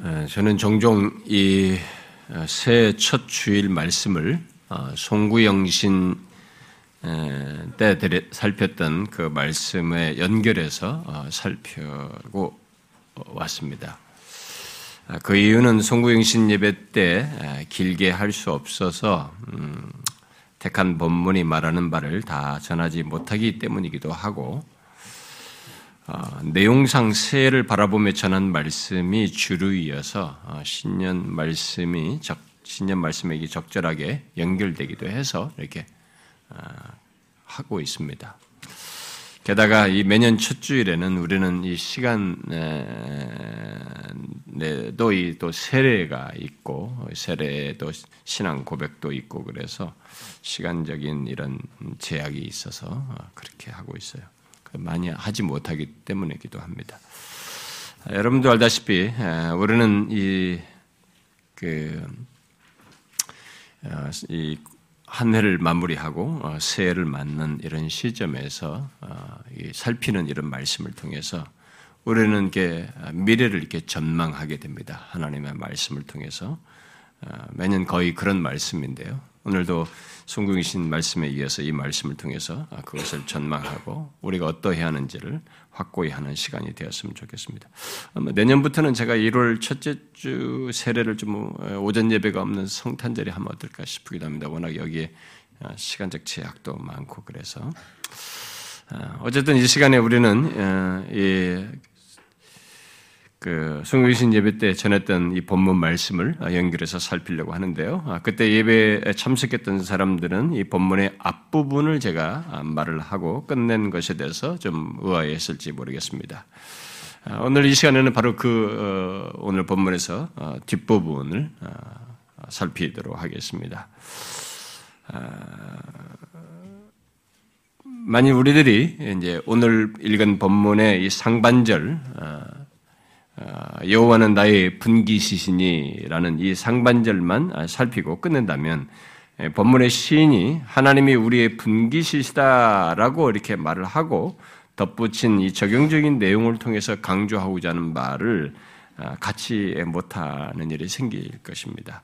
저는 종종 이새첫 주일 말씀을 어, 송구영신 때 살폈던 그 말씀에 연결해서 어, 살펴고 왔습니다. 아, 그 이유는 송구영신 예배 때 길게 할 수 없어서 음, 택한 본문이 말하는 바를 다 전하지 못하기 때문이기도 하고 어, 내용상 새해를 바라보며 전한 말씀이 주로 이어서 어, 신년 말씀이 적, 신년 말씀에 적절하게 연결되기도 해서 이렇게 어, 하고 있습니다. 게다가 이 매년 첫 주일에는 우리는 이 시간에도 이 또 세례가 있고 세례도 신앙 고백도 있고 그래서 시간적인 이런 제약이 있어서 그렇게 하고 있어요. 많이 하지 못하기 때문이기도 합니다. 여러분도 알다시피 우리는 이 그, 어, 이한 해를 마무리하고 어, 새해를 맞는 이런 시점에서 어, 살피는 이런 말씀을 통해서 우리는 이렇게 미래를 이렇게 전망하게 됩니다. 하나님의 말씀을 통해서 매년 거의 그런 말씀인데요. 오늘도 성경이신 말씀에 이어서 이 말씀을 통해서 그것을 전망하고 우리가 어떠해야 하는지를 확고히 하는 시간이 되었으면 좋겠습니다. 내년부터는 제가 1월 첫째 주 세례를 좀 오전 예배가 없는 성탄절에 하면 어떨까 싶기도 합니다. 워낙 여기에 시간적 제약도 많고 그래서 어쨌든 이 시간에 우리는 그 성경신 예배 때 전했던 이 본문 말씀을 연결해서 살피려고 하는데요. 아, 그때 예배에 참석했던 사람들은 이 본문의 앞부분을 제가 말을 하고 끝낸 것에 대해서 좀 의아했을지 모르겠습니다. 아, 오늘 이 시간에는 바로 그 어, 오늘 본문에서 어, 뒷부분을 어, 살피도록 하겠습니다. 아, 만일 우리들이 이제 오늘 읽은 본문의 이 상반절 아, 여호와는 나의 분기시시니라는 이 상반절만 살피고 끝낸다면 예, 본문의 시인이 하나님이 우리의 분기시시다라고 이렇게 말을 하고 덧붙인 이 적용적인 내용을 통해서 강조하고자 하는 말을 아, 같이 못하는 일이 생길 것입니다.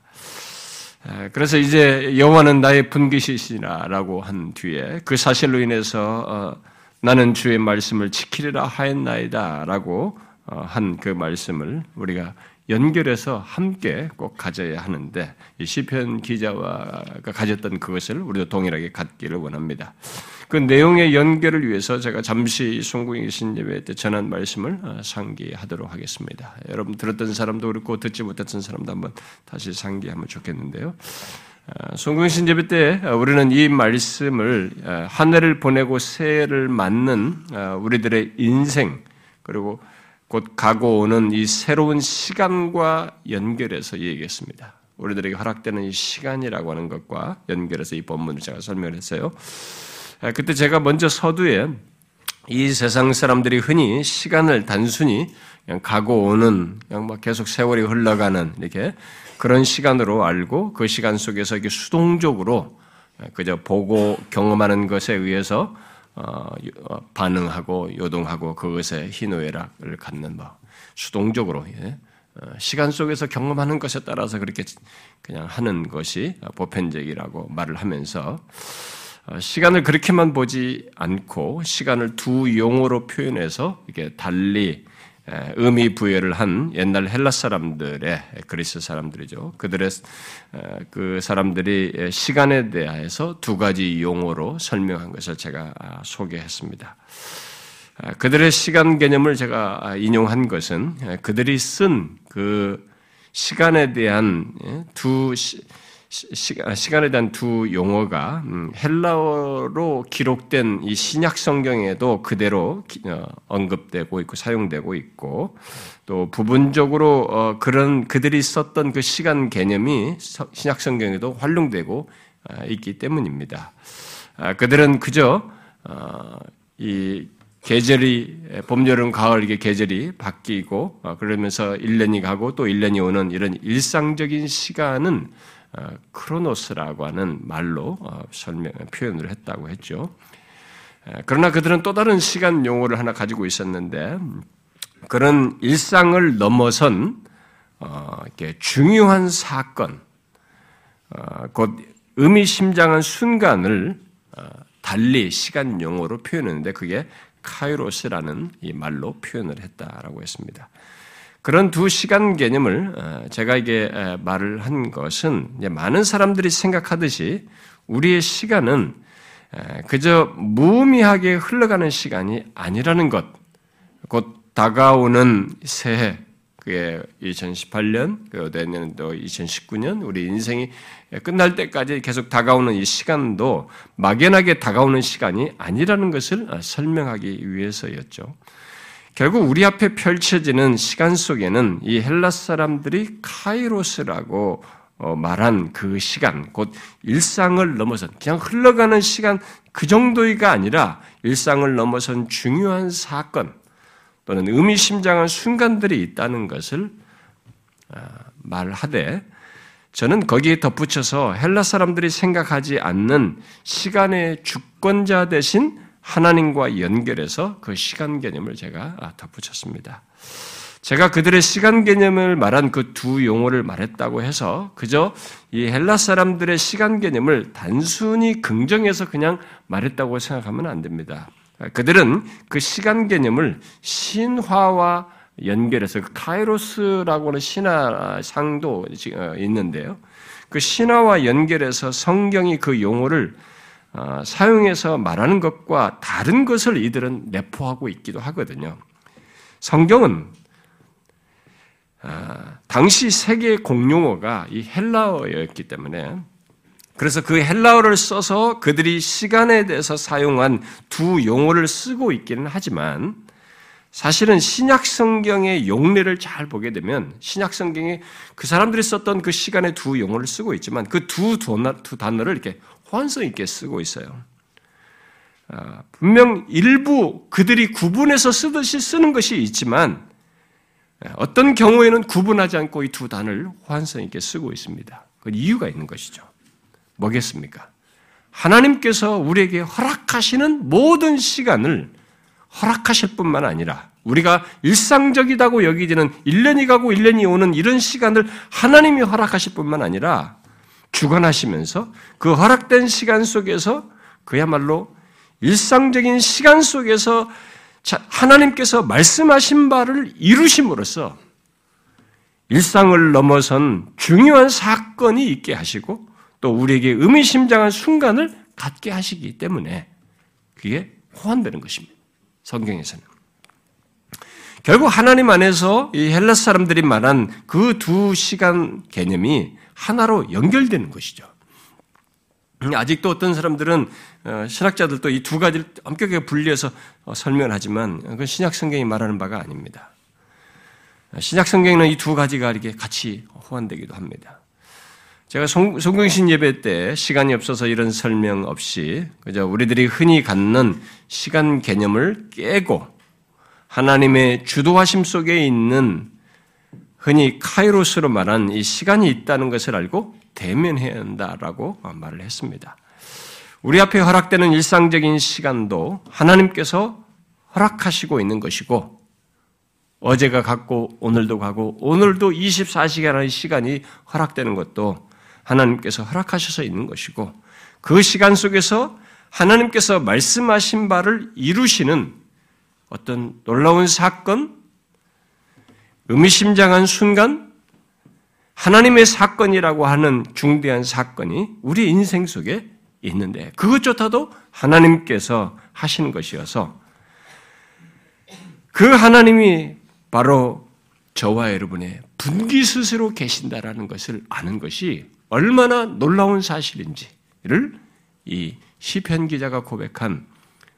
아, 그래서 이제 여호와는 나의 분기시시라라고 한 뒤에 그 사실로 인해서 어, 나는 주의 말씀을 지키리라 하였나이다라고 어, 한 그 말씀을 우리가 연결해서 함께 꼭 가져야 하는데 이 시편 기자와 가졌던 그것을 우리도 동일하게 갖기를 원합니다. 그 내용의 연결을 위해서 제가 잠시 송구의 신예배 때 전한 말씀을 어, 상기하도록 하겠습니다. 여러분 들었던 사람도 그렇고 듣지 못했던 사람도 한번 다시 상기하면 좋겠는데요. 어, 송구의 신예배 때 우리는 이 말씀을 한 해를 보내고 새해를 맞는 우리들의 인생 그리고 곧 가고 오는 이 새로운 시간과 연결해서 얘기했습니다. 우리들에게 허락되는 이 시간이라고 하는 것과 연결해서 이 본문을 제가 설명을 했어요. 아, 그때 제가 먼저 서두에 이 세상 사람들이 흔히 시간을 단순히 그냥 가고 오는 그냥 막 계속 세월이 흘러가는 이렇게 그런 시간으로 알고 그 시간 속에서 이게 수동적으로 그저 보고 경험하는 것에 의해서 반응하고 요동하고 그것에 희노애락을 갖는 뭐 수동적으로 예? 어, 시간 속에서 경험하는 것에 따라서 그렇게 그냥 하는 것이 보편적이라고 말을 하면서 시간을 그렇게만 보지 않고 시간을 두 용어로 표현해서 이게 달리 의미 부여를 한 옛날 헬라 사람들의 그리스 사람들이죠. 그들의 그 사람들이 시간에 대해서 두 가지 용어로 설명한 것을 제가 아, 소개했습니다. 아, 그들의 시간 개념을 제가 아, 인용한 것은 그들이 쓴 그 시간에 대한 두 시간 에 대한 두 용어가 음, 헬라어로 기록된 이 신약 성경에도 그대로 어, 언급되고 있고 사용되고 있고 또 부분적으로 어, 그런 그들이 썼던 그 시간 개념이 신약 성경에도 활용되고 아, 있기 때문입니다. 아, 그들은 그저 어, 이 계절이 봄, 여름, 가을 이게 계절이 바뀌고 그러면서 1년이 가고 또 1년이 오는 이런 일상적인 시간은 어, 크로노스라고 하는 말로 어, 설명 표현을 했다고 했죠. 그러나 그들은 또 다른 시간 용어를 하나 가지고 있었는데 그런 일상을 넘어선 어, 이렇게 중요한 사건, 어, 곧 의미심장한 순간을 어, 달리 시간 용어로 표현했는데 그게 카이로스라는 이 말로 표현을 했다라고 했습니다. 그런 두 시간 개념을 제가 이게 말을 한 것은 많은 사람들이 생각하듯이 우리의 시간은 그저 무의미하게 흘러가는 시간이 아니라는 것, 곧 다가오는 새해, 그게 2018년, 그 내년도 2019년, 우리 인생이 끝날 때까지 계속 다가오는 이 시간도 막연하게 다가오는 시간이 아니라는 것을 설명하기 위해서였죠. 결국 우리 앞에 펼쳐지는 시간 속에는 이 헬라 사람들이 카이로스라고 어, 말한 그 시간, 곧 일상을 넘어선, 그냥 흘러가는 시간 그 정도가 아니라 일상을 넘어선 중요한 사건, 또는 의미심장한 순간들이 있다는 것을 아, 말하되 저는 거기에 덧붙여서 헬라 사람들이 생각하지 않는 시간의 주권자 대신 하나님과 연결해서 그 시간 개념을 제가 아, 덧붙였습니다. 제가 그들의 시간 개념을 말한 그 두 용어를 말했다고 해서 그저 이 헬라 사람들의 시간 개념을 단순히 긍정해서 그냥 말했다고 생각하면 안 됩니다. 그들은 그 시간 개념을 신화와 연결해서 그 카이로스라고 하는 신화상도 어, 있는데요. 그 신화와 연결해서 성경이 그 용어를 어, 사용해서 말하는 것과 다른 것을 이들은 내포하고 있기도 하거든요. 성경은 어, 당시 세계 공용어가 이 헬라어였기 때문에 그래서 그 헬라어를 써서 그들이 시간에 대해서 사용한 두 용어를 쓰고 있기는 하지만 사실은 신약 성경의 용례를 잘 보게 되면 신약 성경에 그 사람들이 썼던 그 시간의 두 용어를 쓰고 있지만 그 두 단어를 이렇게 호환성 있게 쓰고 있어요. 아, 분명 일부 그들이 구분해서 쓰듯이 쓰는 것이 있지만 어떤 경우에는 구분하지 않고 이 두 단어를 호환성 있게 쓰고 있습니다. 그 이유가 있는 것이죠. 뭐겠습니까? 하나님께서 우리에게 허락하시는 모든 시간을 허락하실 뿐만 아니라 우리가 일상적이다고 여기지는 1년이 가고 1년이 오는 이런 시간을 하나님이 허락하실 뿐만 아니라 주관하시면서 그 허락된 시간 속에서 그야말로 일상적인 시간 속에서 하나님께서 말씀하신 바를 이루심으로써 일상을 넘어선 중요한 사건이 있게 하시고 또 우리에게 의미심장한 순간을 갖게 하시기 때문에 그게 호환되는 것입니다. 성경에서는. 결국 하나님 안에서 이 헬라 사람들이 말한 그 두 시간 개념이 하나로 연결되는 것이죠. 아직도 어떤 사람들은 어, 신학자들도 이 두 가지를 엄격하게 분리해서 어, 설명하지만 그건 신약 성경이 말하는 바가 아닙니다. 신약 성경에는 이 두 가지가 이렇게 같이 호환되기도 합니다. 제가 송경신 예배 때 시간이 없어서 이런 설명 없이 그저 우리들이 흔히 갖는 시간 개념을 깨고 하나님의 주도하심 속에 있는 흔히 카이로스로 말한 이 시간이 있다는 것을 알고 대면해야 한다라고 말을 했습니다. 우리 앞에 허락되는 일상적인 시간도 하나님께서 허락하시고 있는 것이고 어제가 갔고 오늘도 가고 오늘도 24시간의 시간이 허락되는 것도 하나님께서 허락하셔서 있는 것이고 그 시간 속에서 하나님께서 말씀하신 바를 이루시는 어떤 놀라운 사건, 의미심장한 순간, 하나님의 사건이라고 하는 중대한 사건이 우리 인생 속에 있는데 그것조차도 하나님께서 하시는 것이어서 그 하나님이 바로 저와 여러분의 분기 스스로 계신다라는 것을 아는 것이 얼마나 놀라운 사실인지를 이 시편 기자가 고백한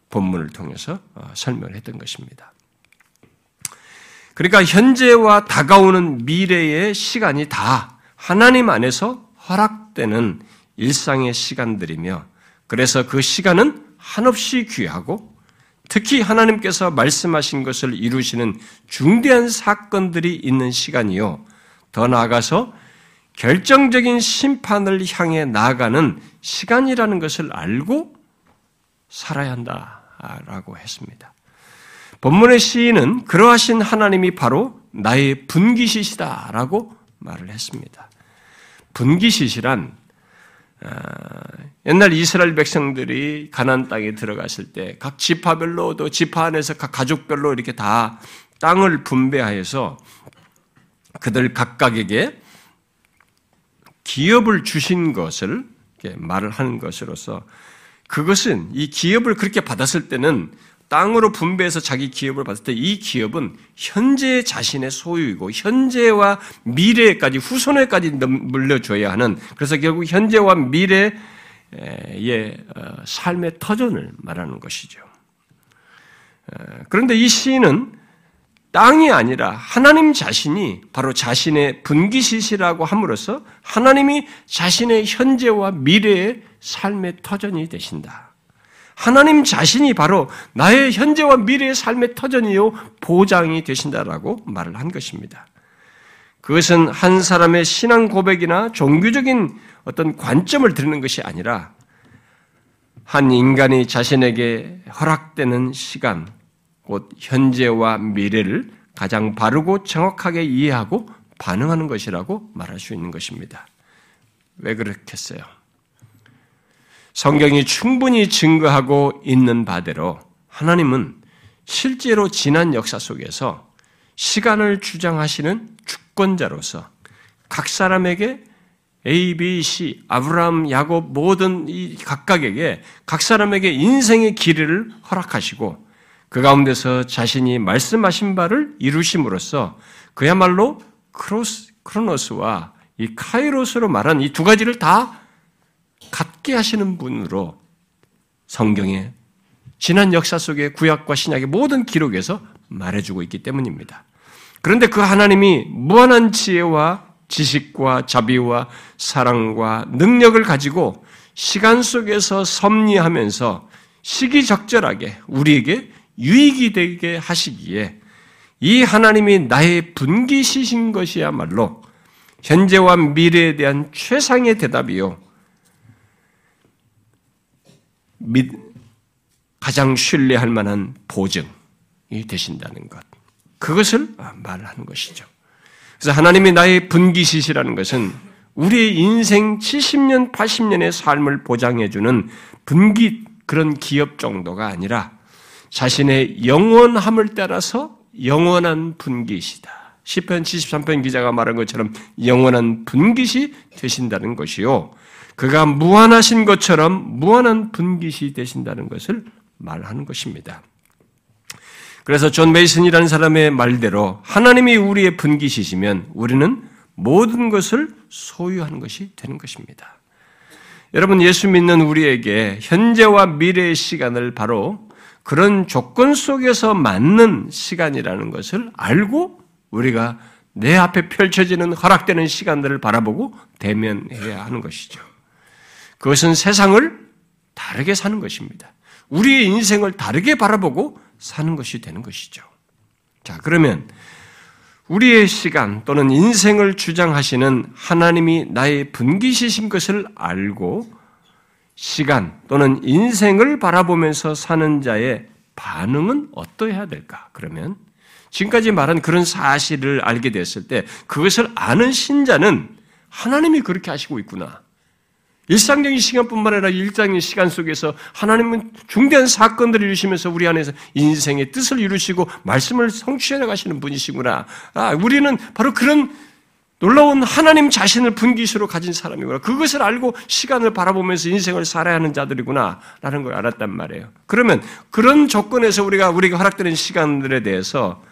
본문을 통해서 어, 설명을 했던 것입니다. 그러니까 현재와 다가오는 미래의 시간이 다 하나님 안에서 허락되는 일상의 시간들이며 그래서 그 시간은 한없이 귀하고 특히 하나님께서 말씀하신 것을 이루시는 중대한 사건들이 있는 시간이요. 더 나아가서 결정적인 심판을 향해 나아가는 시간이라는 것을 알고 살아야 한다라고 했습니다. 본문의 시인은 그러하신 하나님이 바로 나의 분기시시다라고 말을 했습니다. 분기시시란 아, 옛날 이스라엘 백성들이 가나안 땅에 들어갔을 때 각 지파별로 또 지파 안에서 각 가족별로 이렇게 다 땅을 분배하여서 그들 각각에게 기업을 주신 것을 말을 하는 것으로서 그것은 이 기업을 그렇게 받았을 때는 땅으로 분배해서 자기 기업을 받을 때 이 기업은 현재 자신의 소유이고 현재와 미래까지 후손에까지 물려줘야 하는 그래서 결국 현재와 미래의 어, 삶의 터전을 말하는 것이죠. 어, 그런데 이 시인은 땅이 아니라 하나님 자신이 바로 자신의 분기시시라고 함으로써 하나님이 자신의 현재와 미래의 삶의 터전이 되신다. 하나님 자신이 바로 나의 현재와 미래의 삶의 터전이요 보장이 되신다라고 말을 한 것입니다. 그것은 한 사람의 신앙 고백이나 종교적인 어떤 관점을 드리는 것이 아니라 한 인간이 자신에게 허락되는 시간, 곧 현재와 미래를 가장 바르고 정확하게 이해하고 반응하는 것이라고 말할 수 있는 것입니다. 왜 그렇겠어요? 성경이 충분히 증거하고 있는 바대로 하나님은 실제로 지난 역사 속에서 시간을 주장하시는 주권자로서 각 사람에게 A, B, C, 아브라함, 야곱 모든 이 각각에게 각 사람에게 인생의 길이를 허락하시고 그 가운데서 자신이 말씀하신 바를 이루심으로써 그야말로 크로스, 크로노스와 이 카이로스로 말한 이 두 가지를 다 갖게 하시는 분으로 성경의 지난 역사 속의 구약과 신약의 모든 기록에서 말해주고 있기 때문입니다. 그런데 그 하나님이 무한한 지혜와 지식과 자비와 사랑과 능력을 가지고 시간 속에서 섭리하면서 시기적절하게 우리에게 유익이 되게 하시기에 이 하나님이 나의 분기시신 것이야말로 현재와 미래에 대한 최상의 대답이요. 가장 신뢰할 만한 보증이 되신다는 것. 그것을 말하는 것이죠. 그래서 하나님이 나의 분기시시라는 것은 우리의 인생 70년, 80년의 삶을 보장해주는 분기 그런 기업 정도가 아니라 자신의 영원함을 따라서 영원한 분기시다. 10편 73편 기자가 말한 것처럼 영원한 분기시 되신다는 것이요. 그가 무한하신 것처럼 무한한 분깃이 되신다는 것을 말하는 것입니다. 그래서 존 메이슨이라는 사람의 말대로 하나님이 우리의 분깃이시면 우리는 모든 것을 소유하는 것이 되는 것입니다. 여러분 예수 믿는 우리에게 현재와 미래의 시간을 바로 그런 조건 속에서 맞는 시간이라는 것을 알고 우리가 내 앞에 펼쳐지는 허락되는 시간들을 바라보고 대면해야 하는 것이죠. 그것은 세상을 다르게 사는 것입니다. 우리의 인생을 다르게 바라보고 사는 것이 되는 것이죠. 자, 그러면 우리의 시간 또는 인생을 주장하시는 하나님이 나의 분기시신 것을 알고 시간 또는 인생을 바라보면서 사는 자의 반응은 어떠해야 될까? 그러면 지금까지 말한 그런 사실을 알게 됐을 때 그것을 아는 신자는 하나님이 그렇게 하시고 있구나. 일상적인 시간뿐만 아니라 일상적인 시간 속에서 하나님은 중대한 사건들을 이루시면서 우리 안에서 인생의 뜻을 이루시고 말씀을 성취해 나가시는 분이시구나. 아, 우리는 바로 그런 놀라운 하나님 자신을 분기수로 가진 사람이구나. 그것을 알고 시간을 바라보면서 인생을 살아야 하는 자들이구나. 라는 걸 알았단 말이에요. 그러면 그런 조건에서 우리가, 우리가 허락되는 시간들에 대해서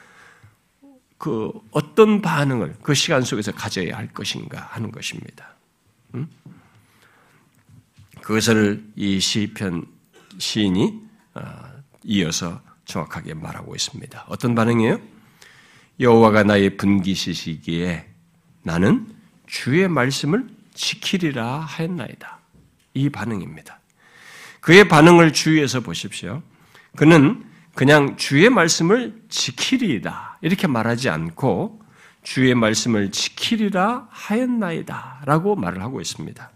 그 어떤 반응을 그 시간 속에서 가져야 할 것인가 하는 것입니다. 음? 그것을 이 시편 시인이 어, 이어서 정확하게 말하고 있습니다. 어떤 반응이에요? 여호와가 나의 분기시기에 나는 주의 말씀을 지키리라 하였나이다. 이 반응입니다. 그의 반응을 주위에서 보십시오. 그는 그냥 주의 말씀을 지키리이다. 이렇게 말하지 않고 주의 말씀을 지키리라 하였나이다. 라고 말을 하고 있습니다.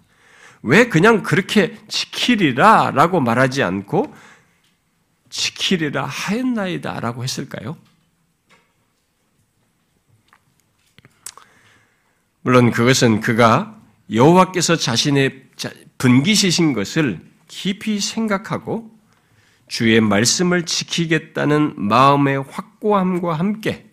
왜 그냥 그렇게 지키리라 라고 말하지 않고 지키리라 하였나이다 라고 했을까요? 물론 그것은 그가 여호와께서 자신의 분기시신 것을 깊이 생각하고 주의 말씀을 지키겠다는 마음의 확고함과 함께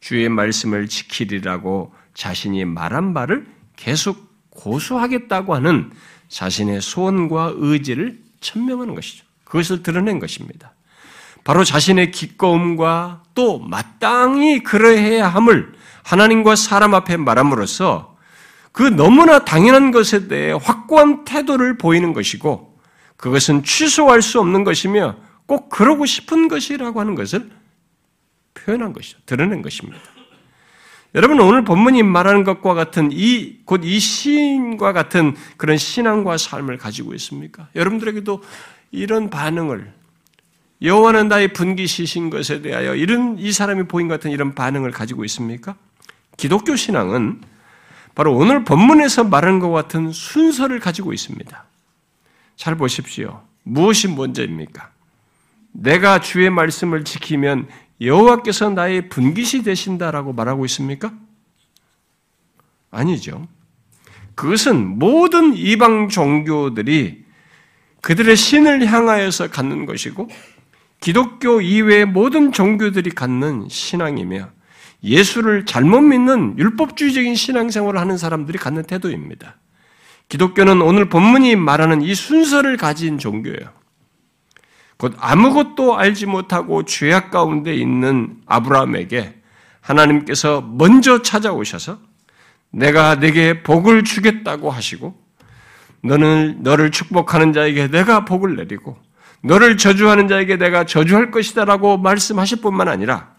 주의 말씀을 지키리라고 자신이 말한 바를 계속 고수하겠다고 하는 자신의 소원과 의지를 천명하는 것이죠. 그것을 드러낸 것입니다. 바로 자신의 기꺼움과 또 마땅히 그러해야 함을 하나님과 사람 앞에 말함으로써 그 너무나 당연한 것에 대해 확고한 태도를 보이는 것이고 그것은 취소할 수 없는 것이며 꼭 그러고 싶은 것이라고 하는 것을 표현한 것이죠. 드러낸 것입니다. 여러분 오늘 본문이 말하는 것과 같은 이 곧 이 시인과 같은 그런 신앙과 삶을 가지고 있습니까? 여러분들에게도 이런 반응을 여호와는 나의 분기시신 것에 대하여 이런 이 사람이 보인 같은 이런 반응을 가지고 있습니까? 기독교 신앙은 바로 오늘 본문에서 말하는 것 같은 순서를 가지고 있습니다. 잘 보십시오. 무엇이 먼저입니까? 내가 주의 말씀을 지키면 여호와께서 나의 분깃이 되신다라고 말하고 있습니까? 아니죠. 그것은 모든 이방 종교들이 그들의 신을 향하여서 갖는 것이고 기독교 이외의 모든 종교들이 갖는 신앙이며 예수를 잘못 믿는 율법주의적인 신앙생활을 하는 사람들이 갖는 태도입니다. 기독교는 오늘 본문이 말하는 이 순서를 가진 종교예요. 곧 아무것도 알지 못하고 죄악 가운데 있는 아브라함에게 하나님께서 먼저 찾아오셔서 내가 내게 복을 주겠다고 하시고 너는 너를 축복하는 자에게 내가 복을 내리고 너를 저주하는 자에게 내가 저주할 것이다라고 말씀하실 뿐만 아니라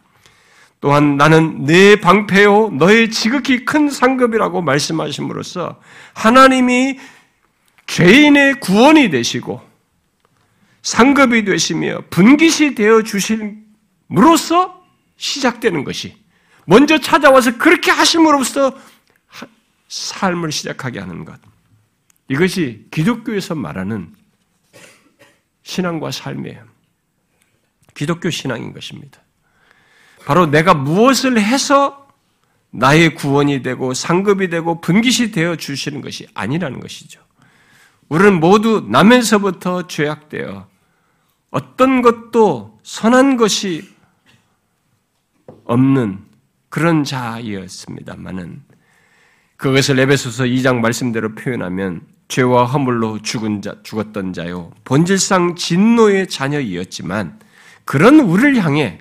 또한 나는 내 방패요 너의 지극히 큰 상급이라고 말씀하심으로써 하나님이 죄인의 구원이 되시고 상급이 되시며 분깃이 되어 주심으로써 시작되는 것이 먼저 찾아와서 그렇게 하심으로써 삶을 시작하게 하는 것. 이것이 기독교에서 말하는 신앙과 삶이에요. 기독교 신앙인 것입니다. 바로 내가 무엇을 해서 나의 구원이 되고 상급이 되고 분깃이 되어 주시는 것이 아니라는 것이죠. 우리는 모두 나면서부터 죄악되어 어떤 것도 선한 것이 없는 그런 자이었습니다만은 그것을 에베소서 2장 말씀대로 표현하면 죄와 허물로 죽은 자, 죽었던 자요 본질상 진노의 자녀이었지만 그런 우리를 향해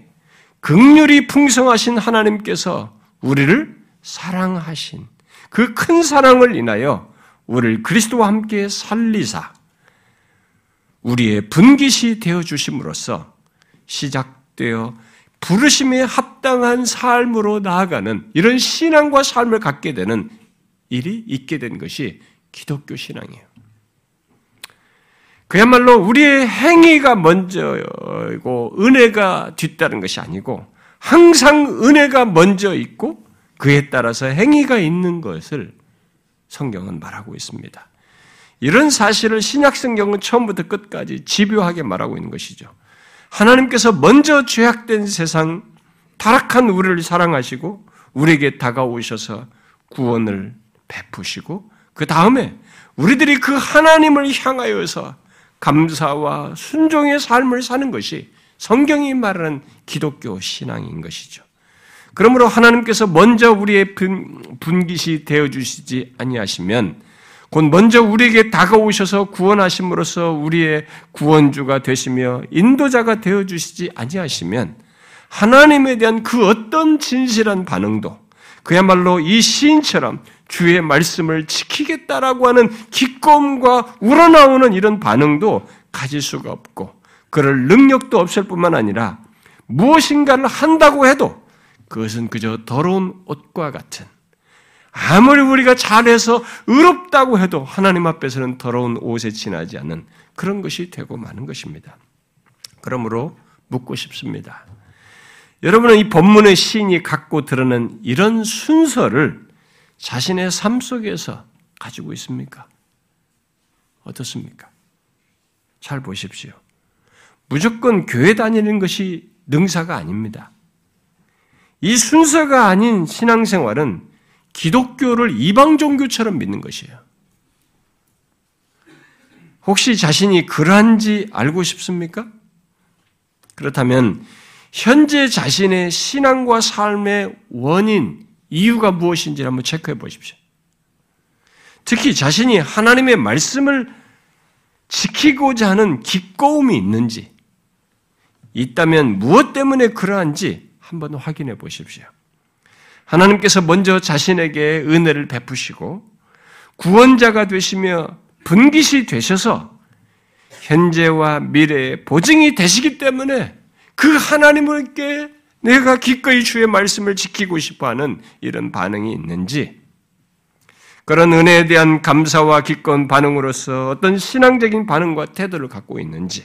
극률이 풍성하신 하나님께서 우리를 사랑하신 그 큰 사랑을 인하여 우리를 그리스도와 함께 살리사 우리의 분깃이 되어 주심으로써 시작되어 부르심에 합당한 삶으로 나아가는 이런 신앙과 삶을 갖게 되는 일이 있게 된 것이 기독교 신앙이에요. 그야말로 우리의 행위가 먼저이고 은혜가 뒤따른 것이 아니고 항상 은혜가 먼저 있고 그에 따라서 행위가 있는 것을 성경은 말하고 있습니다. 이런 사실을 신약 성경은 처음부터 끝까지 집요하게 말하고 있는 것이죠. 하나님께서 먼저 죄악된 세상 타락한 우리를 사랑하시고 우리에게 다가오셔서 구원을 베푸시고 그 다음에 우리들이 그 하나님을 향하여서 감사와 순종의 삶을 사는 것이 성경이 말하는 기독교 신앙인 것이죠. 그러므로 하나님께서 먼저 우리의 분깃이 되어 주시지 아니하시면 곧 먼저 우리에게 다가오셔서 구원하심으로써 우리의 구원주가 되시며 인도자가 되어 주시지 아니하시면 하나님에 대한 그 어떤 진실한 반응도 그야말로 이 시인처럼 주의 말씀을 지키겠다라고 하는 기꺼움과 우러나오는 이런 반응도 가질 수가 없고 그럴 능력도 없을 뿐만 아니라 무엇인가를 한다고 해도 그것은 그저 더러운 옷과 같은 아무리 우리가 잘해서 의롭다고 해도 하나님 앞에서는 더러운 옷에 지나지 않는 그런 것이 되고 마는 것입니다. 그러므로 묻고 싶습니다. 여러분은 이 본문의 시인이 갖고 드러낸 이런 순서를 자신의 삶 속에서 가지고 있습니까? 어떻습니까? 잘 보십시오. 무조건 교회 다니는 것이 능사가 아닙니다. 이 순서가 아닌 신앙생활은 기독교를 이방 종교처럼 믿는 것이에요. 혹시 자신이 그러한지 알고 싶습니까? 그렇다면 현재 자신의 신앙과 삶의 원인, 이유가 무엇인지 한번 체크해 보십시오. 특히 자신이 하나님의 말씀을 지키고자 하는 기꺼움이 있는지, 있다면 무엇 때문에 그러한지 한번 확인해 보십시오. 하나님께서 먼저 자신에게 은혜를 베푸시고 구원자가 되시며 분깃이 되셔서 현재와 미래의 보증이 되시기 때문에 그 하나님께 내가 기꺼이 주의 말씀을 지키고 싶어 하는 이런 반응이 있는지, 그런 은혜에 대한 감사와 기꺼운 반응으로서 어떤 신앙적인 반응과 태도를 갖고 있는지,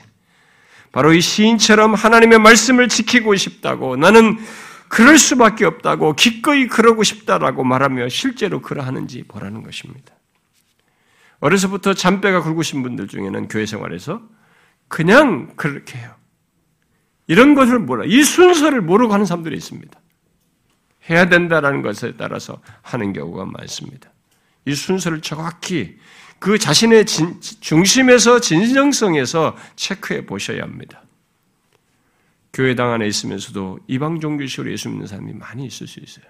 바로 이 시인처럼 하나님의 말씀을 지키고 싶다고 나는 그럴 수밖에 없다고 기꺼이 그러고 싶다라고 말하며 실제로 그러하는지 보라는 것입니다. 어려서부터 잔뼈가 굵으신 분들 중에는 교회 생활에서 그냥 그렇게 해요. 이런 것을 몰라. 이 순서를 모르고 하는 사람들이 있습니다. 해야 된다라는 것에 따라서 하는 경우가 많습니다. 이 순서를 정확히 그 자신의 진, 중심에서 진정성에서 체크해 보셔야 합니다. 교회당 안에 있으면서도 이방 종교식으로 예수 믿는 사람이 많이 있을 수 있어요.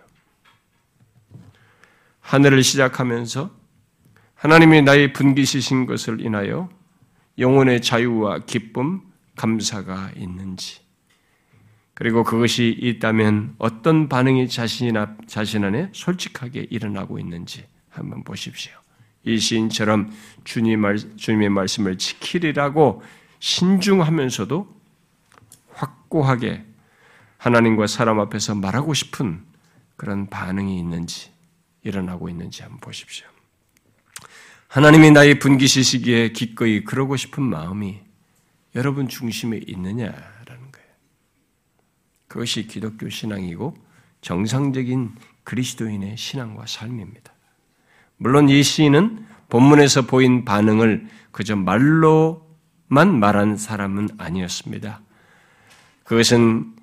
하늘을 시작하면서 하나님이 나의 분기시신 것을 인하여 영혼의 자유와 기쁨, 감사가 있는지, 그리고 그것이 있다면 어떤 반응이 자신, 자신 안에 솔직하게 일어나고 있는지 한번 보십시오. 이 시인처럼 주님의 말씀을 지키리라고 신중하면서도 확고하게 하나님과 사람 앞에서 말하고 싶은 그런 반응이 있는지 일어나고 있는지 한번 보십시오. 하나님이 나의 분기시시기에 기꺼이 그러고 싶은 마음이 여러분 중심에 있느냐 그것이 기독교 신앙이고 정상적인 그리스도인의 신앙과 삶입니다. 물론 이 시인은 본문에서 보인 반응을 그저 말로만 말한 사람은 아니었습니다. 그것은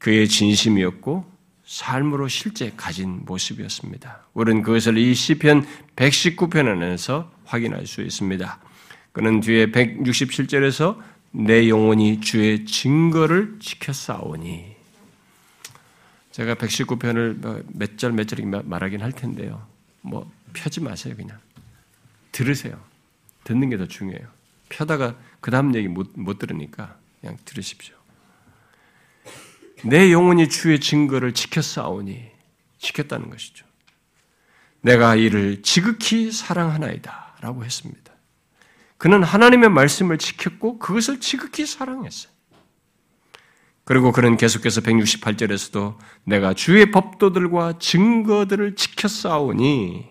그의 진심이었고 삶으로 실제 가진 모습이었습니다. 우리는 그것을 이 시편 119편 안에서 확인할 수 있습니다. 그는 뒤에 167절에서 내 영혼이 주의 증거를 지켰사오니 제가 119편을 뭐 몇절 몇절 말하긴 할 텐데요. 뭐 펴지 마세요, 그냥. 들으세요. 듣는 게 더 중요해요. 펴다가 그 다음 얘기 못, 못 들으니까 그냥 들으십시오. 내 영혼이 주의 증거를 지켰사오니 지켰다는 것이죠. 내가 이를 지극히 사랑하나이다 라고 했습니다. 그는 하나님의 말씀을 지켰고 그것을 지극히 사랑했어요. 그리고 그는 계속해서 168절에서도 내가 주의 법도들과 증거들을 싸우니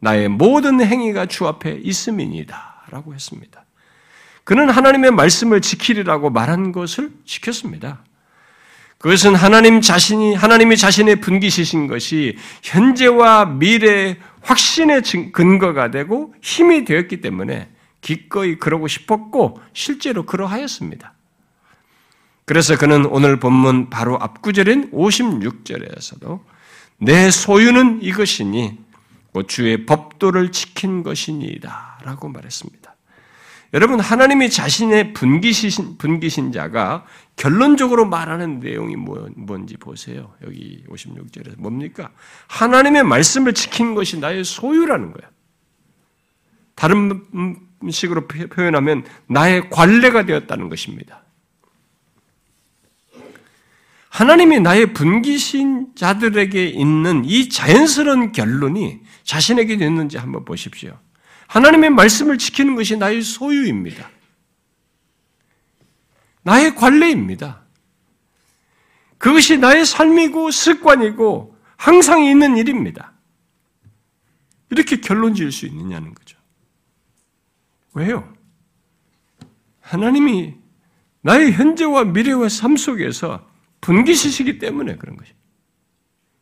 나의 모든 행위가 주 앞에 있음이니다. 라고 했습니다. 그는 하나님의 말씀을 지키리라고 말한 것을 지켰습니다. 그것은 하나님 자신이, 하나님이 자신의 분기시신 것이 현재와 미래의 확신의 근거가 되고 힘이 되었기 때문에 기꺼이 그러고 싶었고 실제로 그러하였습니다. 그래서 그는 오늘 본문 바로 앞구절인 56절에서도 내 소유는 이것이니 주의 법도를 지킨 것이니이다 라고 말했습니다. 여러분 하나님이 자신의 분기신, 분기신 자가 결론적으로 말하는 내용이 뭐, 뭔지 보세요. 여기 56절에서 뭡니까? 하나님의 말씀을 지킨 것이 나의 소유라는 거야. 다른 식으로 표현하면 나의 관례가 되었다는 것입니다. 하나님이 나의 분기신 자들에게 있는 이 자연스러운 결론이 자신에게 있는지 한번 보십시오. 하나님의 말씀을 지키는 것이 나의 소유입니다. 나의 관례입니다. 그것이 나의 삶이고 습관이고 항상 있는 일입니다. 이렇게 결론 지을 수 있느냐는 거죠. 왜요? 하나님이 나의 현재와 미래와 삶 속에서 분기시시기 때문에 그런 것이.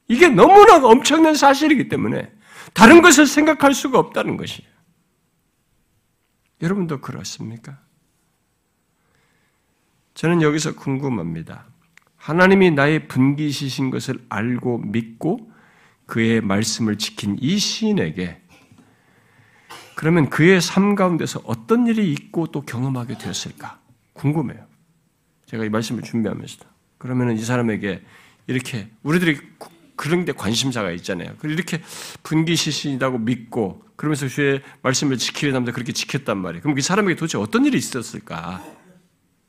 이게 너무나 엄청난 사실이기 때문에 다른 것을 생각할 수가 없다는 것이에요. 여러분도 그렇습니까? 저는 여기서 궁금합니다. 하나님이 나의 분기시신 것을 알고 믿고 그의 말씀을 지킨 이 시인에게 그러면 그의 삶 가운데서 어떤 일이 있고 또 경험하게 되었을까? 궁금해요. 제가 이 말씀을 준비하면서. 그러면 이 사람에게 이렇게 우리들이 그런 데 관심사가 있잖아요. 이렇게 분기시신이라고 믿고 그러면서 주의 말씀을 지키려다 그렇게 지켰단 말이에요. 그럼 그 사람에게 도대체 어떤 일이 있었을까?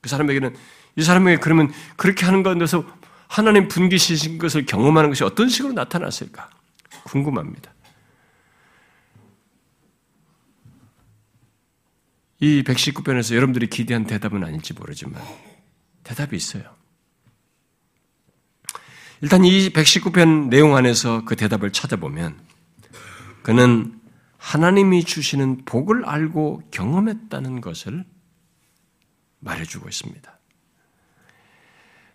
그 사람에게는 이 사람에게 그러면 그렇게 하는 가운데서 하나님 분기시신 것을 경험하는 것이 어떤 식으로 나타났을까? 궁금합니다. 이 119편에서 여러분들이 기대한 대답은 아닐지 모르지만 대답이 있어요. 일단 이 119편 내용 안에서 그 대답을 찾아보면 그는 하나님이 주시는 복을 알고 경험했다는 것을 말해주고 있습니다.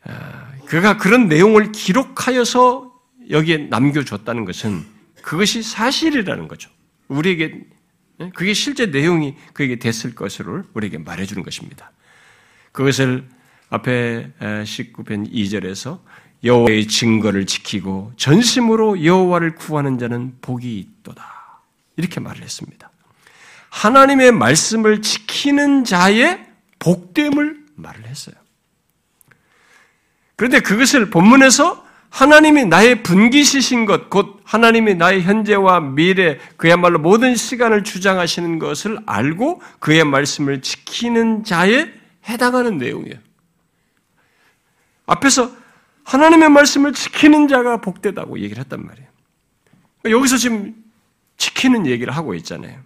아, 그가 그런 내용을 기록하여서 여기에 남겨줬다는 것은 그것이 사실이라는 거죠. 우리에게 예? 그게 실제 내용이 그에게 됐을 것을 우리에게 말해주는 것입니다. 그것을 앞에 19편 2절에서 여호와의 증거를 지키고 전심으로 여호와를 구하는 자는 복이 있도다. 이렇게 말을 했습니다. 하나님의 말씀을 지키는 자의 복됨을 말을 했어요. 그런데 그것을 본문에서 하나님이 나의 분기시신 것, 곧 하나님이 나의 현재와 미래, 그야말로 모든 시간을 주장하시는 것을 알고 그의 말씀을 지키는 자에 해당하는 내용이에요. 앞에서 하나님의 말씀을 지키는 자가 복되다고 얘기를 했단 말이에요. 그러니까 여기서 지금 지키는 얘기를 하고 있잖아요.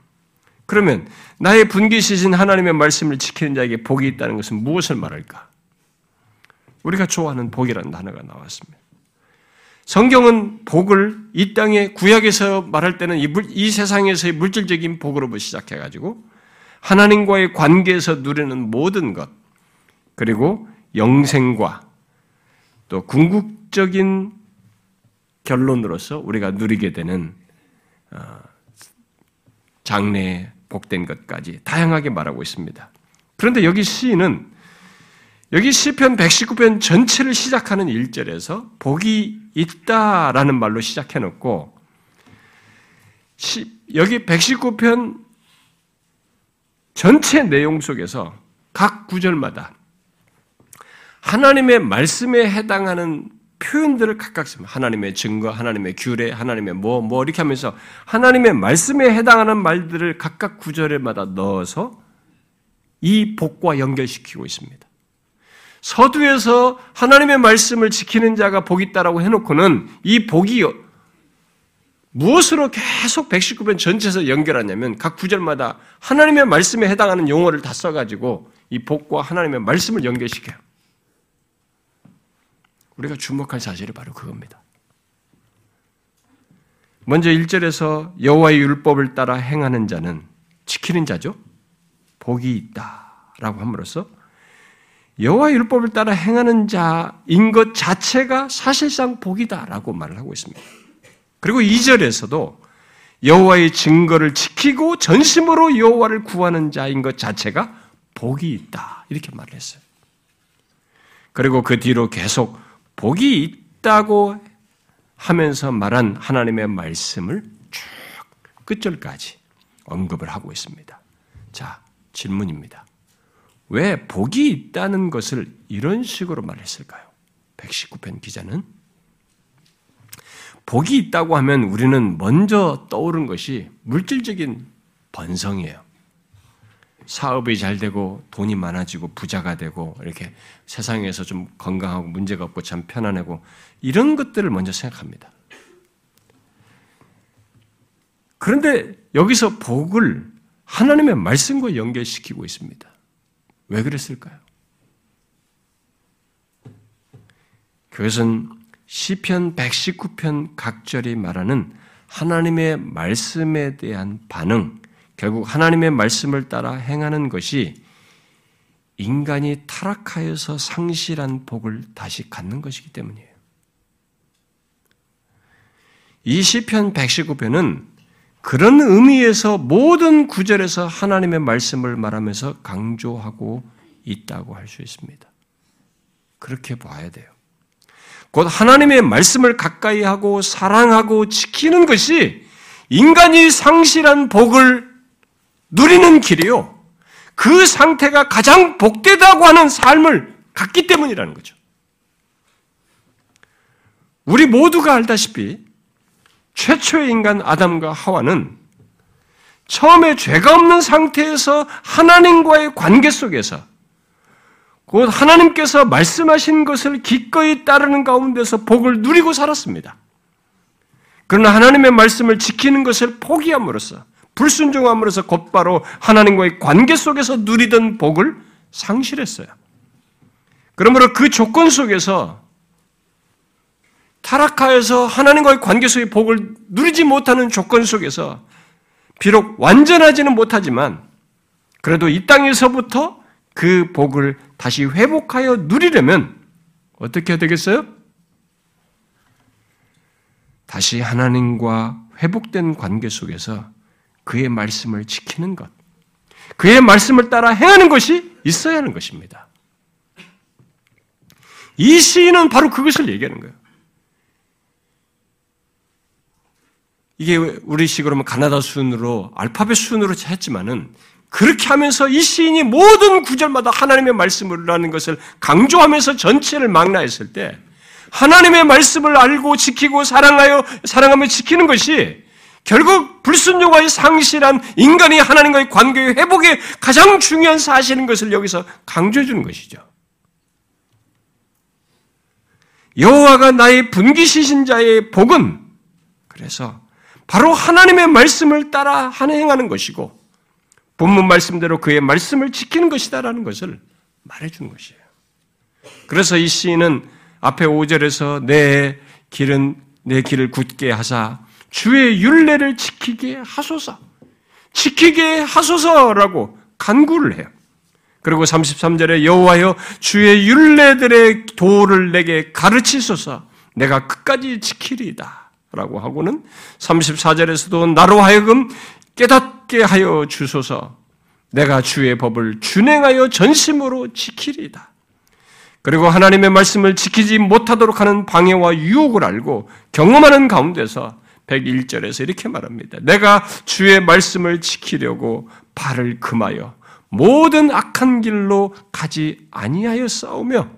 그러면 나의 분기시신 하나님의 말씀을 지키는 자에게 복이 있다는 것은 무엇을 말할까? 우리가 좋아하는 복이라는 단어가 나왔습니다. 성경은 복을 이 땅의 구약에서 말할 때는 이, 물, 이 세상에서의 물질적인 복으로부터 시작해가지고 하나님과의 관계에서 누리는 모든 것, 그리고 영생과 또 궁극적인 결론으로서 우리가 누리게 되는 어, 장래에 복된 것까지 다양하게 말하고 있습니다. 그런데 여기 시인은 여기 시편 119편 전체를 시작하는 1절에서 복이 있다라는 말로 시작해 놓고 여기 119편 전체 내용 속에서 각 구절마다 하나님의 말씀에 해당하는 표현들을 각각 씁니다. 하나님의 증거, 하나님의 규례, 하나님의 뭐, 뭐 이렇게 하면서 하나님의 말씀에 해당하는 말들을 각각 구절에마다 넣어서 이 복과 연결시키고 있습니다. 서두에서 하나님의 말씀을 지키는 자가 복이 있다라고 해놓고는 이 복이 무엇으로 계속 119편 전체에서 연결하냐면 각 구절마다 하나님의 말씀에 해당하는 용어를 다 써가지고 이 복과 하나님의 말씀을 연결시켜요. 우리가 주목할 사실이 바로 그겁니다. 먼저 1절에서 여호와의 율법을 따라 행하는 자는 지키는 자죠. 복이 있다라고 함으로써 여호와 율법을 따라 행하는 자인 것 자체가 사실상 복이다라고 말을 하고 있습니다. 그리고 2절에서도 여호와의 증거를 지키고 전심으로 여호와를 구하는 자인 것 자체가 복이 있다. 이렇게 말을 했어요. 그리고 그 뒤로 계속 복이 있다고 하면서 말한 하나님의 말씀을 쭉 끝절까지 언급을 하고 있습니다. 자, 질문입니다. 왜 복이 있다는 것을 이런 식으로 말했을까요? 119편 기자는 복이 있다고 하면 우리는 먼저 떠오른 것이 물질적인 번성이에요. 사업이 잘 되고 돈이 많아지고 부자가 되고 이렇게 세상에서 좀 건강하고 문제가 없고 참 편안하고 이런 것들을 먼저 생각합니다. 그런데 여기서 복을 하나님의 말씀과 연결시키고 있습니다. 왜 그랬을까요? 그것은 시편 119편 각절이 말하는 하나님의 말씀에 대한 반응, 결국 하나님의 말씀을 따라 행하는 것이 인간이 타락하여서 상실한 복을 다시 갖는 것이기 때문이에요. 이 시편 119편은 그런 의미에서 모든 구절에서 하나님의 말씀을 말하면서 강조하고 있다고 할 수 있습니다. 그렇게 봐야 돼요. 곧 하나님의 말씀을 가까이 하고 사랑하고 지키는 것이 인간이 상실한 복을 누리는 길이요. 그 상태가 가장 복되다고 하는 삶을 갖기 때문이라는 거죠. 우리 모두가 알다시피 최초의 인간 아담과 하와는 처음에 죄가 없는 상태에서 하나님과의 관계 속에서 곧 하나님께서 말씀하신 것을 기꺼이 따르는 가운데서 복을 누리고 살았습니다. 그러나 하나님의 말씀을 지키는 것을 포기함으로써 불순종함으로써 곧바로 하나님과의 관계 속에서 누리던 복을 상실했어요. 그러므로 그 조건 속에서 타락하여서 하나님과의 관계 속의 복을 누리지 못하는 조건 속에서 비록 완전하지는 못하지만 그래도 이 땅에서부터 그 복을 다시 회복하여 누리려면 어떻게 해야 되겠어요? 다시 하나님과 회복된 관계 속에서 그의 말씀을 지키는 것, 그의 말씀을 따라 행하는 것이 있어야 하는 것입니다. 이 시인은 바로 그것을 얘기하는 거예요. 이게 우리 식으로 면 가나다 순으로 알파벳 순으로 했지만은 그렇게 하면서 이 시인이 모든 구절마다 하나님의 말씀을라는 것을 강조하면서 전체를 망라했을 때 하나님의 말씀을 알고 지키고 사랑하여 사랑하며 지키는 것이 결국 불순종과의 상실한 인간이 하나님과의 관계의 회복에 가장 중요한 사실인 것을 여기서 강조해 주는 것이죠. 여호와가 나의 분기시신 자의 복은 그래서 바로 하나님의 말씀을 따라 한행하는 것이고 본문 말씀대로 그의 말씀을 지키는 것이다라는 것을 말해 주는 것이에요. 그래서 이 시인은 앞에 5절에서 내 길은 내 길을 굳게 하사 주의 윤례를 지키게 하소서. 지키게 하소서라고 간구를 해요. 그리고 33절에 여호와여 주의 윤례들의 도를 내게 가르치소서. 내가 끝까지 지키리이다. 라고 하고는 34절에서도 나로 하여금 깨닫게 하여 주소서. 내가 주의 법을 준행하여 전심으로 지키리이다. 그리고 하나님의 말씀을 지키지 못하도록 하는 방해와 유혹을 알고 경험하는 가운데서 101절에서 이렇게 말합니다. 내가 주의 말씀을 지키려고 발을 금하여 모든 악한 길로 가지 아니하여 싸우며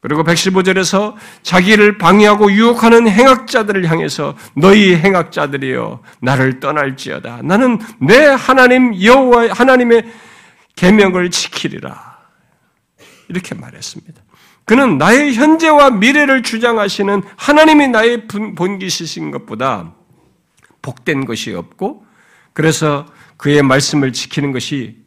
그리고 115절에서 자기를 방해하고 유혹하는 행악자들을 향해서 너희 행악자들이여 나를 떠날지어다. 나는 내 하나님 여호와 하나님의 계명을 지키리라. 이렇게 말했습니다. 그는 나의 현재와 미래를 주장하시는 하나님이 나의 본기시신 것보다 복된 것이 없고 그래서 그의 말씀을 지키는 것이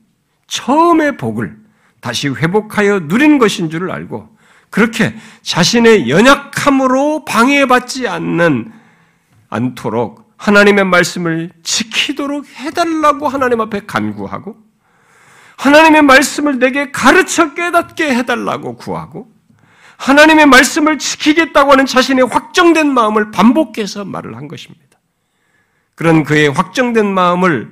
처음의 복을 다시 회복하여 누리는 것인 줄을 알고 그렇게 자신의 연약함으로 방해받지 않는 않도록 하나님의 말씀을 지키도록 해달라고 하나님 앞에 간구하고 하나님의 말씀을 내게 가르쳐 깨닫게 해달라고 구하고 하나님의 말씀을 지키겠다고 하는 자신의 확정된 마음을 반복해서 말을 한 것입니다. 그런 그의 확정된 마음을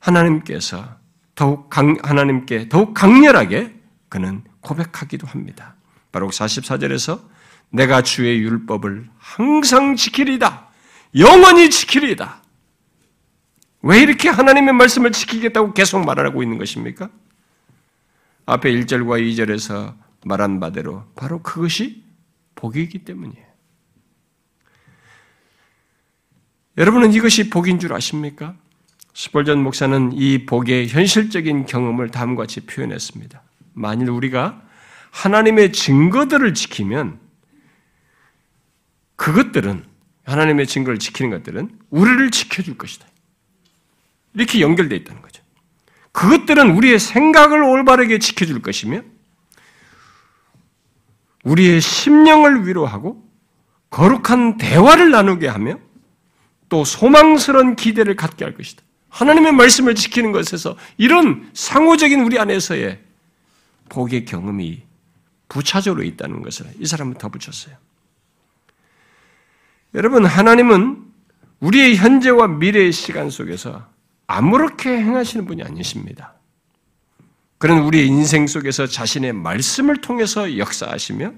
하나님께서 더욱 강, 하나님께 더욱 강렬하게 그는 고백하기도 합니다. 바로 44절에서 내가 주의 율법을 항상 지키리다. 영원히 지키리다. 왜 이렇게 하나님의 말씀을 지키겠다고 계속 말하고 있는 것입니까? 앞에 1절과 2절에서 말한 바대로 바로 그것이 복이기 때문이에요. 여러분은 이것이 복인 줄 아십니까? 스폴전 목사는 이 복의 현실적인 경험을 다음과 같이 표현했습니다. 만일 우리가 하나님의 증거들을 지키면 그것들은 하나님의 증거를 지키는 것들은 우리를 지켜줄 것이다. 이렇게 연결되어 있다는 거죠. 그것들은 우리의 생각을 올바르게 지켜줄 것이며 우리의 심령을 위로하고 거룩한 대화를 나누게 하며 또 소망스러운 기대를 갖게 할 것이다. 하나님의 말씀을 지키는 것에서 이런 상호적인 우리 안에서의 복의 경험이 부차적으로 있다는 것을 이 사람은 덧붙였어요. 여러분, 하나님은 우리의 현재와 미래의 시간 속에서 아무렇게 행하시는 분이 아니십니다. 그는 우리의 인생 속에서 자신의 말씀을 통해서 역사하시며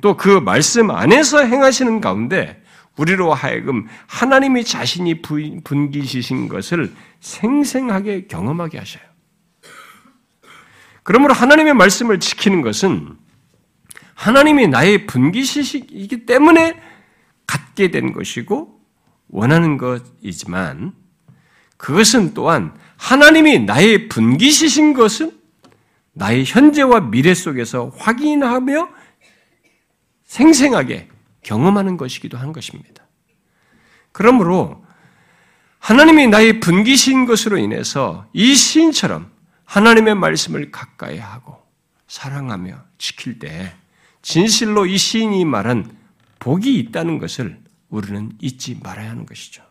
또 그 말씀 안에서 행하시는 가운데 우리로 하여금 하나님이 자신이 분기시신 것을 생생하게 경험하게 하셔요. 그러므로 하나님의 말씀을 지키는 것은 하나님이 나의 분기시이기 때문에 갖게 된 것이고 원하는 것이지만 그것은 또한 하나님이 나의 분기시신 것은 나의 현재와 미래 속에서 확인하며 생생하게 경험하는 것이기도 한 것입니다. 그러므로 하나님이 나의 분기신 것으로 인해서 이 시인처럼 하나님의 말씀을 가까이 하고 사랑하며 지킬 때 진실로 이 시인이 말한 복이 있다는 것을 우리는 잊지 말아야 하는 것이죠.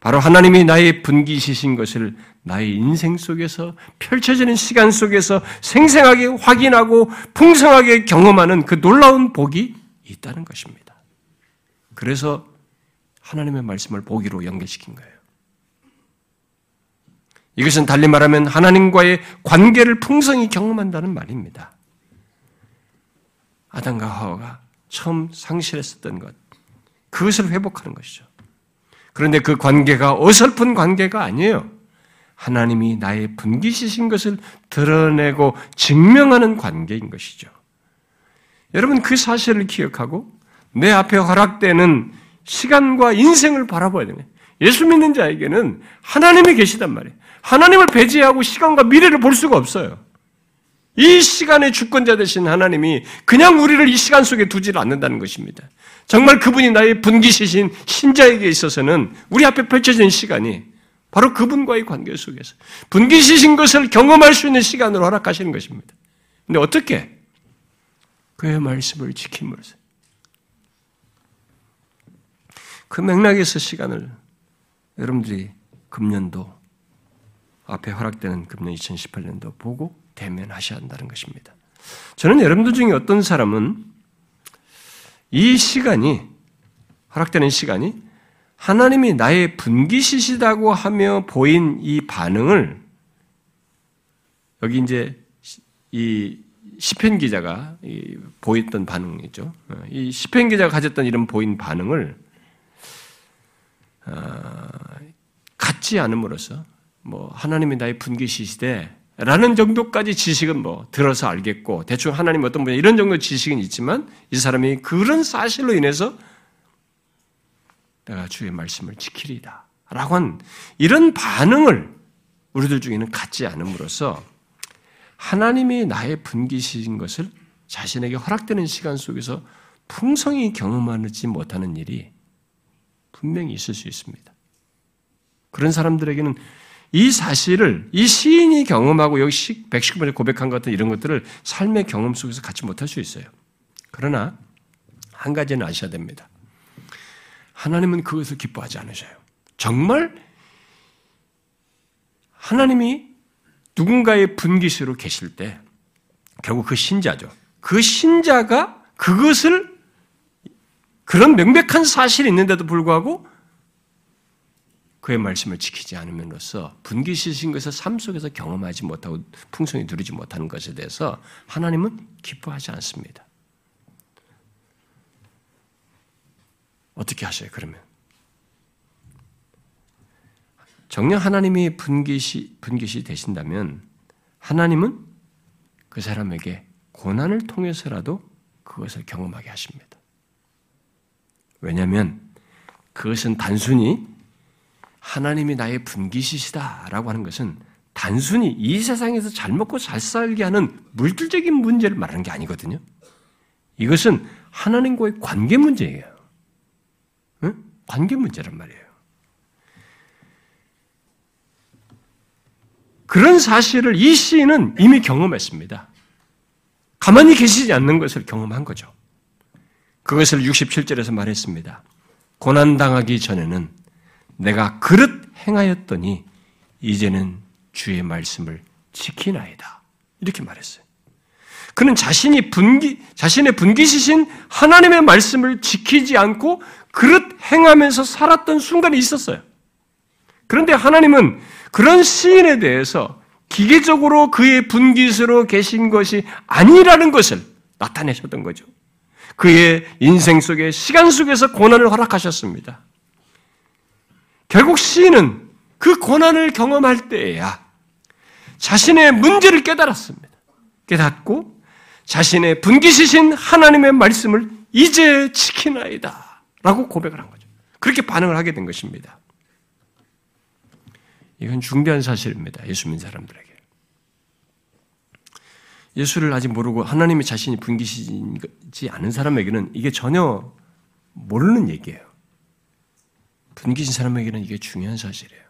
바로 하나님이 나의 분기시신 것을 나의 인생 속에서 펼쳐지는 시간 속에서 생생하게 확인하고 풍성하게 경험하는 그 놀라운 복이 있다는 것입니다. 그래서 하나님의 말씀을 보기로 연결시킨 거예요. 이것은 달리 말하면 하나님과의 관계를 풍성히 경험한다는 말입니다. 아담과 하와가 처음 상실했었던 것, 그것을 회복하는 것이죠. 그런데 그 관계가 어설픈 관계가 아니에요. 하나님이 나의 분기시신 것을 드러내고 증명하는 관계인 것이죠. 여러분 그 사실을 기억하고 내 앞에 허락되는 시간과 인생을 바라봐야 되네. 예수 믿는 자에게는 하나님이 계시단 말이에요. 하나님을 배제하고 시간과 미래를 볼 수가 없어요. 이 시간의 주권자 되신 하나님이 그냥 우리를 이 시간 속에 두지를 않는다는 것입니다. 정말 그분이 나의 분기시신 신자에게 있어서는 우리 앞에 펼쳐진 시간이 바로 그분과의 관계 속에서 분기시신 것을 경험할 수 있는 시간으로 허락하시는 것입니다. 근데 어떻게? 그의 말씀을 지킴으로써. 그 맥락에서 시간을 여러분들이 금년도 앞에 허락되는 금년 2018년도 보고 대면하셔야 한다는 것입니다. 저는 여러분들 중에 어떤 사람은 이 시간이 허락되는 시간이 하나님이 나의 분기시시다고 하며 보인 이 반응을 여기 이제 이 시편 기자가 보였던 반응이죠. 이 시편 기자가 가졌던 이런 보인 반응을 어, 갖지 않음으로써 뭐 하나님이 나의 분기시시되 라는 정도까지 지식은 뭐 들어서 알겠고 대충 하나님 어떤 분야 이런 정도 지식은 있지만 이 사람이 그런 사실로 인해서 내가 주의 말씀을 지키리다 라고 한 이런 반응을 우리들 중에는 갖지 않음으로써 하나님이 나의 분기시신 것을 자신에게 허락되는 시간 속에서 풍성히 경험하지 못하는 일이 분명히 있을 수 있습니다. 그런 사람들에게는 이 사실을 이 시인이 경험하고 여기 119번에 고백한 것 같은 이런 것들을 삶의 경험 속에서 갖지 못할 수 있어요. 그러나 한 가지는 아셔야 됩니다. 하나님은 그것을 기뻐하지 않으셔요. 정말 하나님이 누군가의 분기수로 계실 때 결국 그 신자죠. 그 신자가 그것을 그런 명백한 사실이 있는데도 불구하고 그의 말씀을 지키지 않으면로써 분기시신 것을 삶 속에서 경험하지 못하고 풍성히 누리지 못하는 것에 대해서 하나님은 기뻐하지 않습니다. 어떻게 하셔요, 그러면? 정녕 하나님이 분기시, 분기시 되신다면 하나님은 그 사람에게 고난을 통해서라도 그것을 경험하게 하십니다. 왜냐하면 그것은 단순히 하나님이 나의 분기시시다라고 하는 것은 단순히 이 세상에서 잘 먹고 잘 살게 하는 물질적인 문제를 말하는 게 아니거든요. 이것은 하나님과의 관계 문제예요. 응? 관계 문제란 말이에요. 그런 사실을 이 시인은 이미 경험했습니다. 가만히 계시지 않는 것을 경험한 거죠. 그것을 67절에서 말했습니다. 고난당하기 전에는 내가 그릇 행하였더니 이제는 주의 말씀을 지키나이다. 이렇게 말했어요. 그는 자신이 분기, 자신의 분기시신 하나님의 말씀을 지키지 않고 그릇 행하면서 살았던 순간이 있었어요. 그런데 하나님은 그런 시인에 대해서 기계적으로 그의 분기스로 계신 것이 아니라는 것을 나타내셨던 거죠. 그의 인생 속에 시간 속에서 고난을 허락하셨습니다. 결국 시인은 그 고난을 경험할 때에야 자신의 문제를 깨달았습니다. 깨닫고 자신의 분기시신 하나님의 말씀을 이제 지키나이다. 라고 고백을 한 거죠. 그렇게 반응을 하게 된 것입니다. 이건 중대한 사실입니다. 예수 믿는 사람들에게. 예수를 아직 모르고 하나님의 자신이 분기시지 않은 사람에게는 이게 전혀 모르는 얘기예요. 분기신 사람에게는 이게 중요한 사실이에요.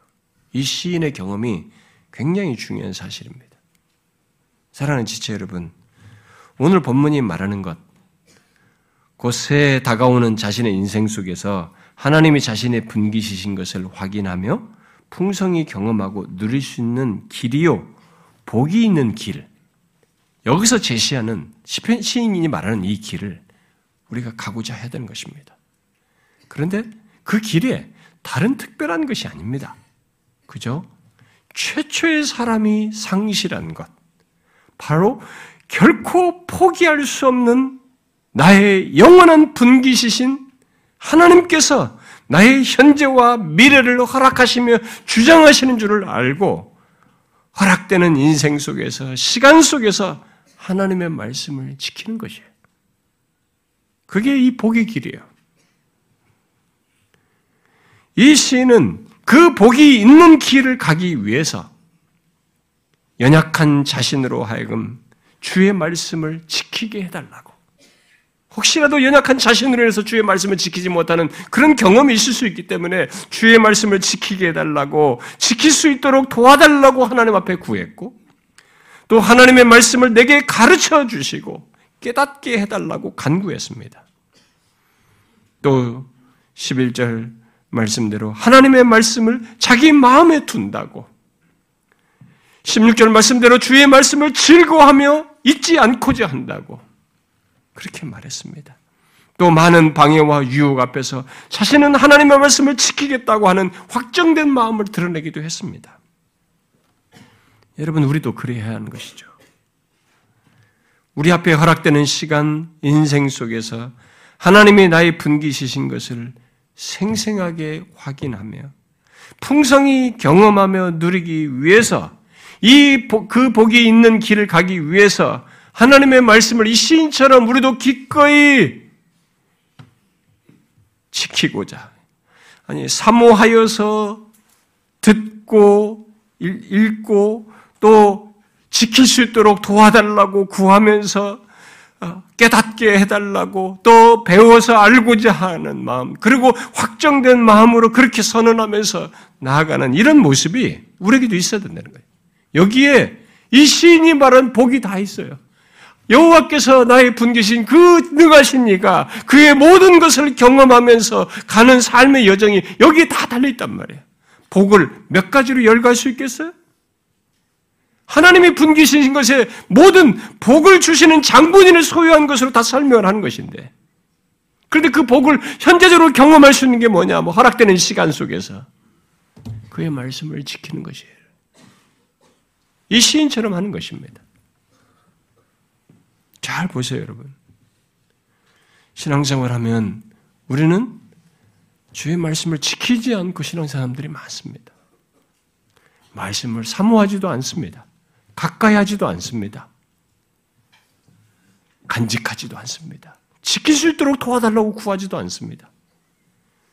이 시인의 경험이 굉장히 중요한 사실입니다. 사랑하는 지체 여러분, 오늘 본문이 말하는 것, 곧새 다가오는 자신의 인생 속에서 하나님이 자신의 분기시신 것을 확인하며 풍성히 경험하고 누릴 수 있는 길이요, 복이 있는 길, 여기서 제시하는 시인이 말하는 이 길을 우리가 가고자 해야 되는 것입니다. 그런데 그 길에 다른 특별한 것이 아닙니다. 그죠? 최초의 사람이 상실한 것. 바로 결코 포기할 수 없는 나의 영원한 분기시신 하나님께서 나의 현재와 미래를 허락하시며 주장하시는 줄을 알고 허락되는 인생 속에서, 시간 속에서 하나님의 말씀을 지키는 것이에요. 그게 이 복의 길이에요. 이 시인은 그 복이 있는 길을 가기 위해서 연약한 자신으로 하여금 주의 말씀을 지키게 해달라고. 혹시라도 연약한 자신으로 해서 주의 말씀을 지키지 못하는 그런 경험이 있을 수 있기 때문에 주의 말씀을 지키게 해달라고, 지킬 수 있도록 도와달라고 하나님 앞에 구했고, 또 하나님의 말씀을 내게 가르쳐 주시고 깨닫게 해달라고 간구했습니다. 또 11절 말씀대로 하나님의 말씀을 자기 마음에 둔다고 16절 말씀대로 주의 말씀을 즐거워하며 잊지 않고자 한다고 그렇게 말했습니다. 또 많은 방해와 유혹 앞에서 자신은 하나님의 말씀을 지키겠다고 하는 확정된 마음을 드러내기도 했습니다. 여러분, 우리도 그래야 하는 것이죠. 우리 앞에 허락되는 시간, 인생 속에서 하나님이 나의 분기시신 것을 생생하게 확인하며 풍성히 경험하며 누리기 위해서 이 그 복이 있는 길을 가기 위해서 하나님의 말씀을 이 시인처럼 우리도 기꺼이 지키고자 아니 사모하여서 듣고 읽고 또 지킬 수 있도록 도와달라고 구하면서 어, 깨닫게 해달라고 또 배워서 알고자 하는 마음 그리고 확정된 마음으로 그렇게 선언하면서 나아가는 이런 모습이 우리에게도 있어야 된다는 거예요. 여기에 이 시인이 말한 복이 다 있어요. 여호와께서 나의 분계신 그 능하신 이가 그의 모든 것을 경험하면서 가는 삶의 여정이 여기에 다 달려 있단 말이에요. 복을 몇 가지로 열갈 수 있겠어요? 하나님이 분기신 것에 모든 복을 주시는 장본인을 소유한 것으로 다 설명을 하는 것인데. 그런데 그 복을 현재적으로 경험할 수 있는 게 뭐냐? 뭐 허락되는 시간 속에서 그의 말씀을 지키는 것이에요. 이 시인처럼 하는 것입니다. 잘 보세요, 여러분. 신앙생활 하면 우리는 주의 말씀을 지키지 않고 신앙 사람들이 많습니다. 말씀을 사모하지도 않습니다. 가까이 하지도 않습니다. 간직하지도 않습니다. 지킬 수 있도록 도와달라고 구하지도 않습니다.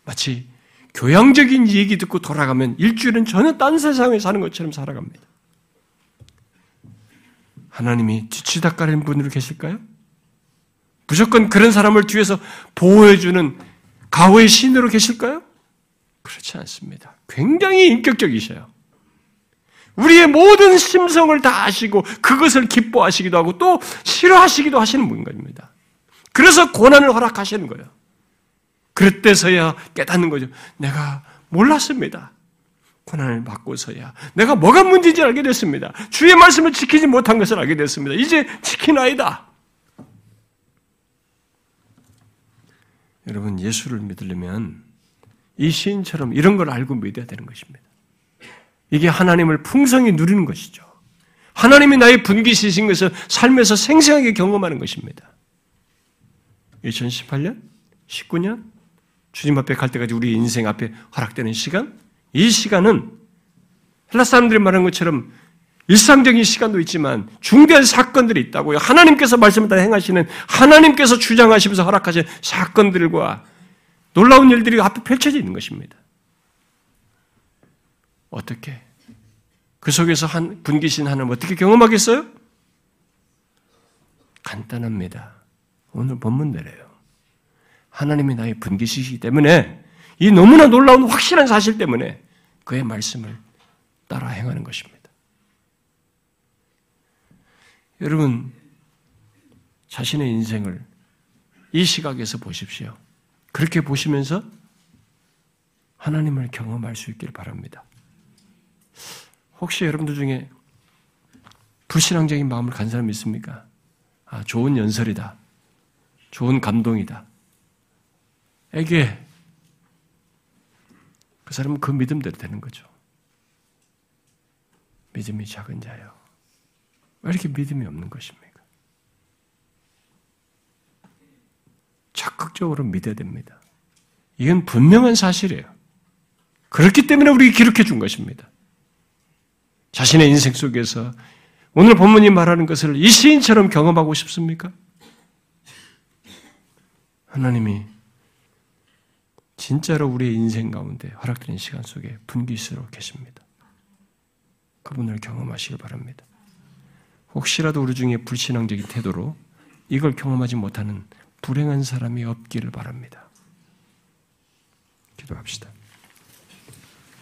마치 교양적인 얘기 듣고 돌아가면 일주일은 전혀 딴 세상에 사는 것처럼 살아갑니다. 하나님이 뒤치다 까는 분으로 계실까요? 무조건 그런 사람을 뒤에서 보호해주는 가호의 신으로 계실까요? 그렇지 않습니다. 굉장히 인격적이셔요. 우리의 모든 심성을 다 아시고 그것을 기뻐하시기도 하고 또 싫어하시기도 하시는 분인 겁니다. 그래서 고난을 허락하시는 거예요. 그때서야 깨닫는 거죠. 내가 몰랐습니다. 고난을 받고서야 내가 뭐가 문제인지 알게 됐습니다. 주의 말씀을 지키지 못한 것을 알게 됐습니다. 이제 지키나이다. 여러분 예수를 믿으려면 이 시인처럼 이런 걸 알고 믿어야 되는 것입니다. 이게 하나님을 풍성히 누리는 것이죠. 하나님이 나의 분기시신 것을 삶에서 생생하게 경험하는 것입니다. 2018년? 19년? 주님 앞에 갈 때까지 우리 인생 앞에 허락되는 시간? 이 시간은 헬라 사람들이 말하는 것처럼 일상적인 시간도 있지만 중대한 사건들이 있다고요. 하나님께서 말씀을 다 행하시는 하나님께서 주장하시면서 허락하신 사건들과 놀라운 일들이 앞에 펼쳐져 있는 것입니다. 어떻게? 그 속에서 한 분기신 하나님 어떻게 경험하겠어요? 간단합니다. 오늘 본문대로요. 하나님이 나의 분기시기 때문에 이 너무나 놀라운 확실한 사실 때문에 그의 말씀을 따라 행하는 것입니다. 여러분, 자신의 인생을 이 시각에서 보십시오. 그렇게 보시면서 하나님을 경험할 수 있길 바랍니다. 혹시 여러분들 중에 불신앙적인 마음을 간 사람 있습니까? 아, 좋은 연설이다. 좋은 감동이다. 에게 그 사람은 그 믿음대로 되는 거죠. 믿음이 작은 자요. 왜 이렇게 믿음이 없는 것입니까? 적극적으로 믿어야 됩니다. 이건 분명한 사실이에요. 그렇기 때문에 우리가 기록해 준 것입니다. 자신의 인생 속에서 오늘 본문이 말하는 것을 이 시인처럼 경험하고 싶습니까? 하나님이 진짜로 우리의 인생 가운데 허락되는 시간 속에 분기스러 계십니다. 그분을 경험하시길 바랍니다. 혹시라도 우리 중에 불신앙적인 태도로 이걸 경험하지 못하는 불행한 사람이 없기를 바랍니다. 기도합시다.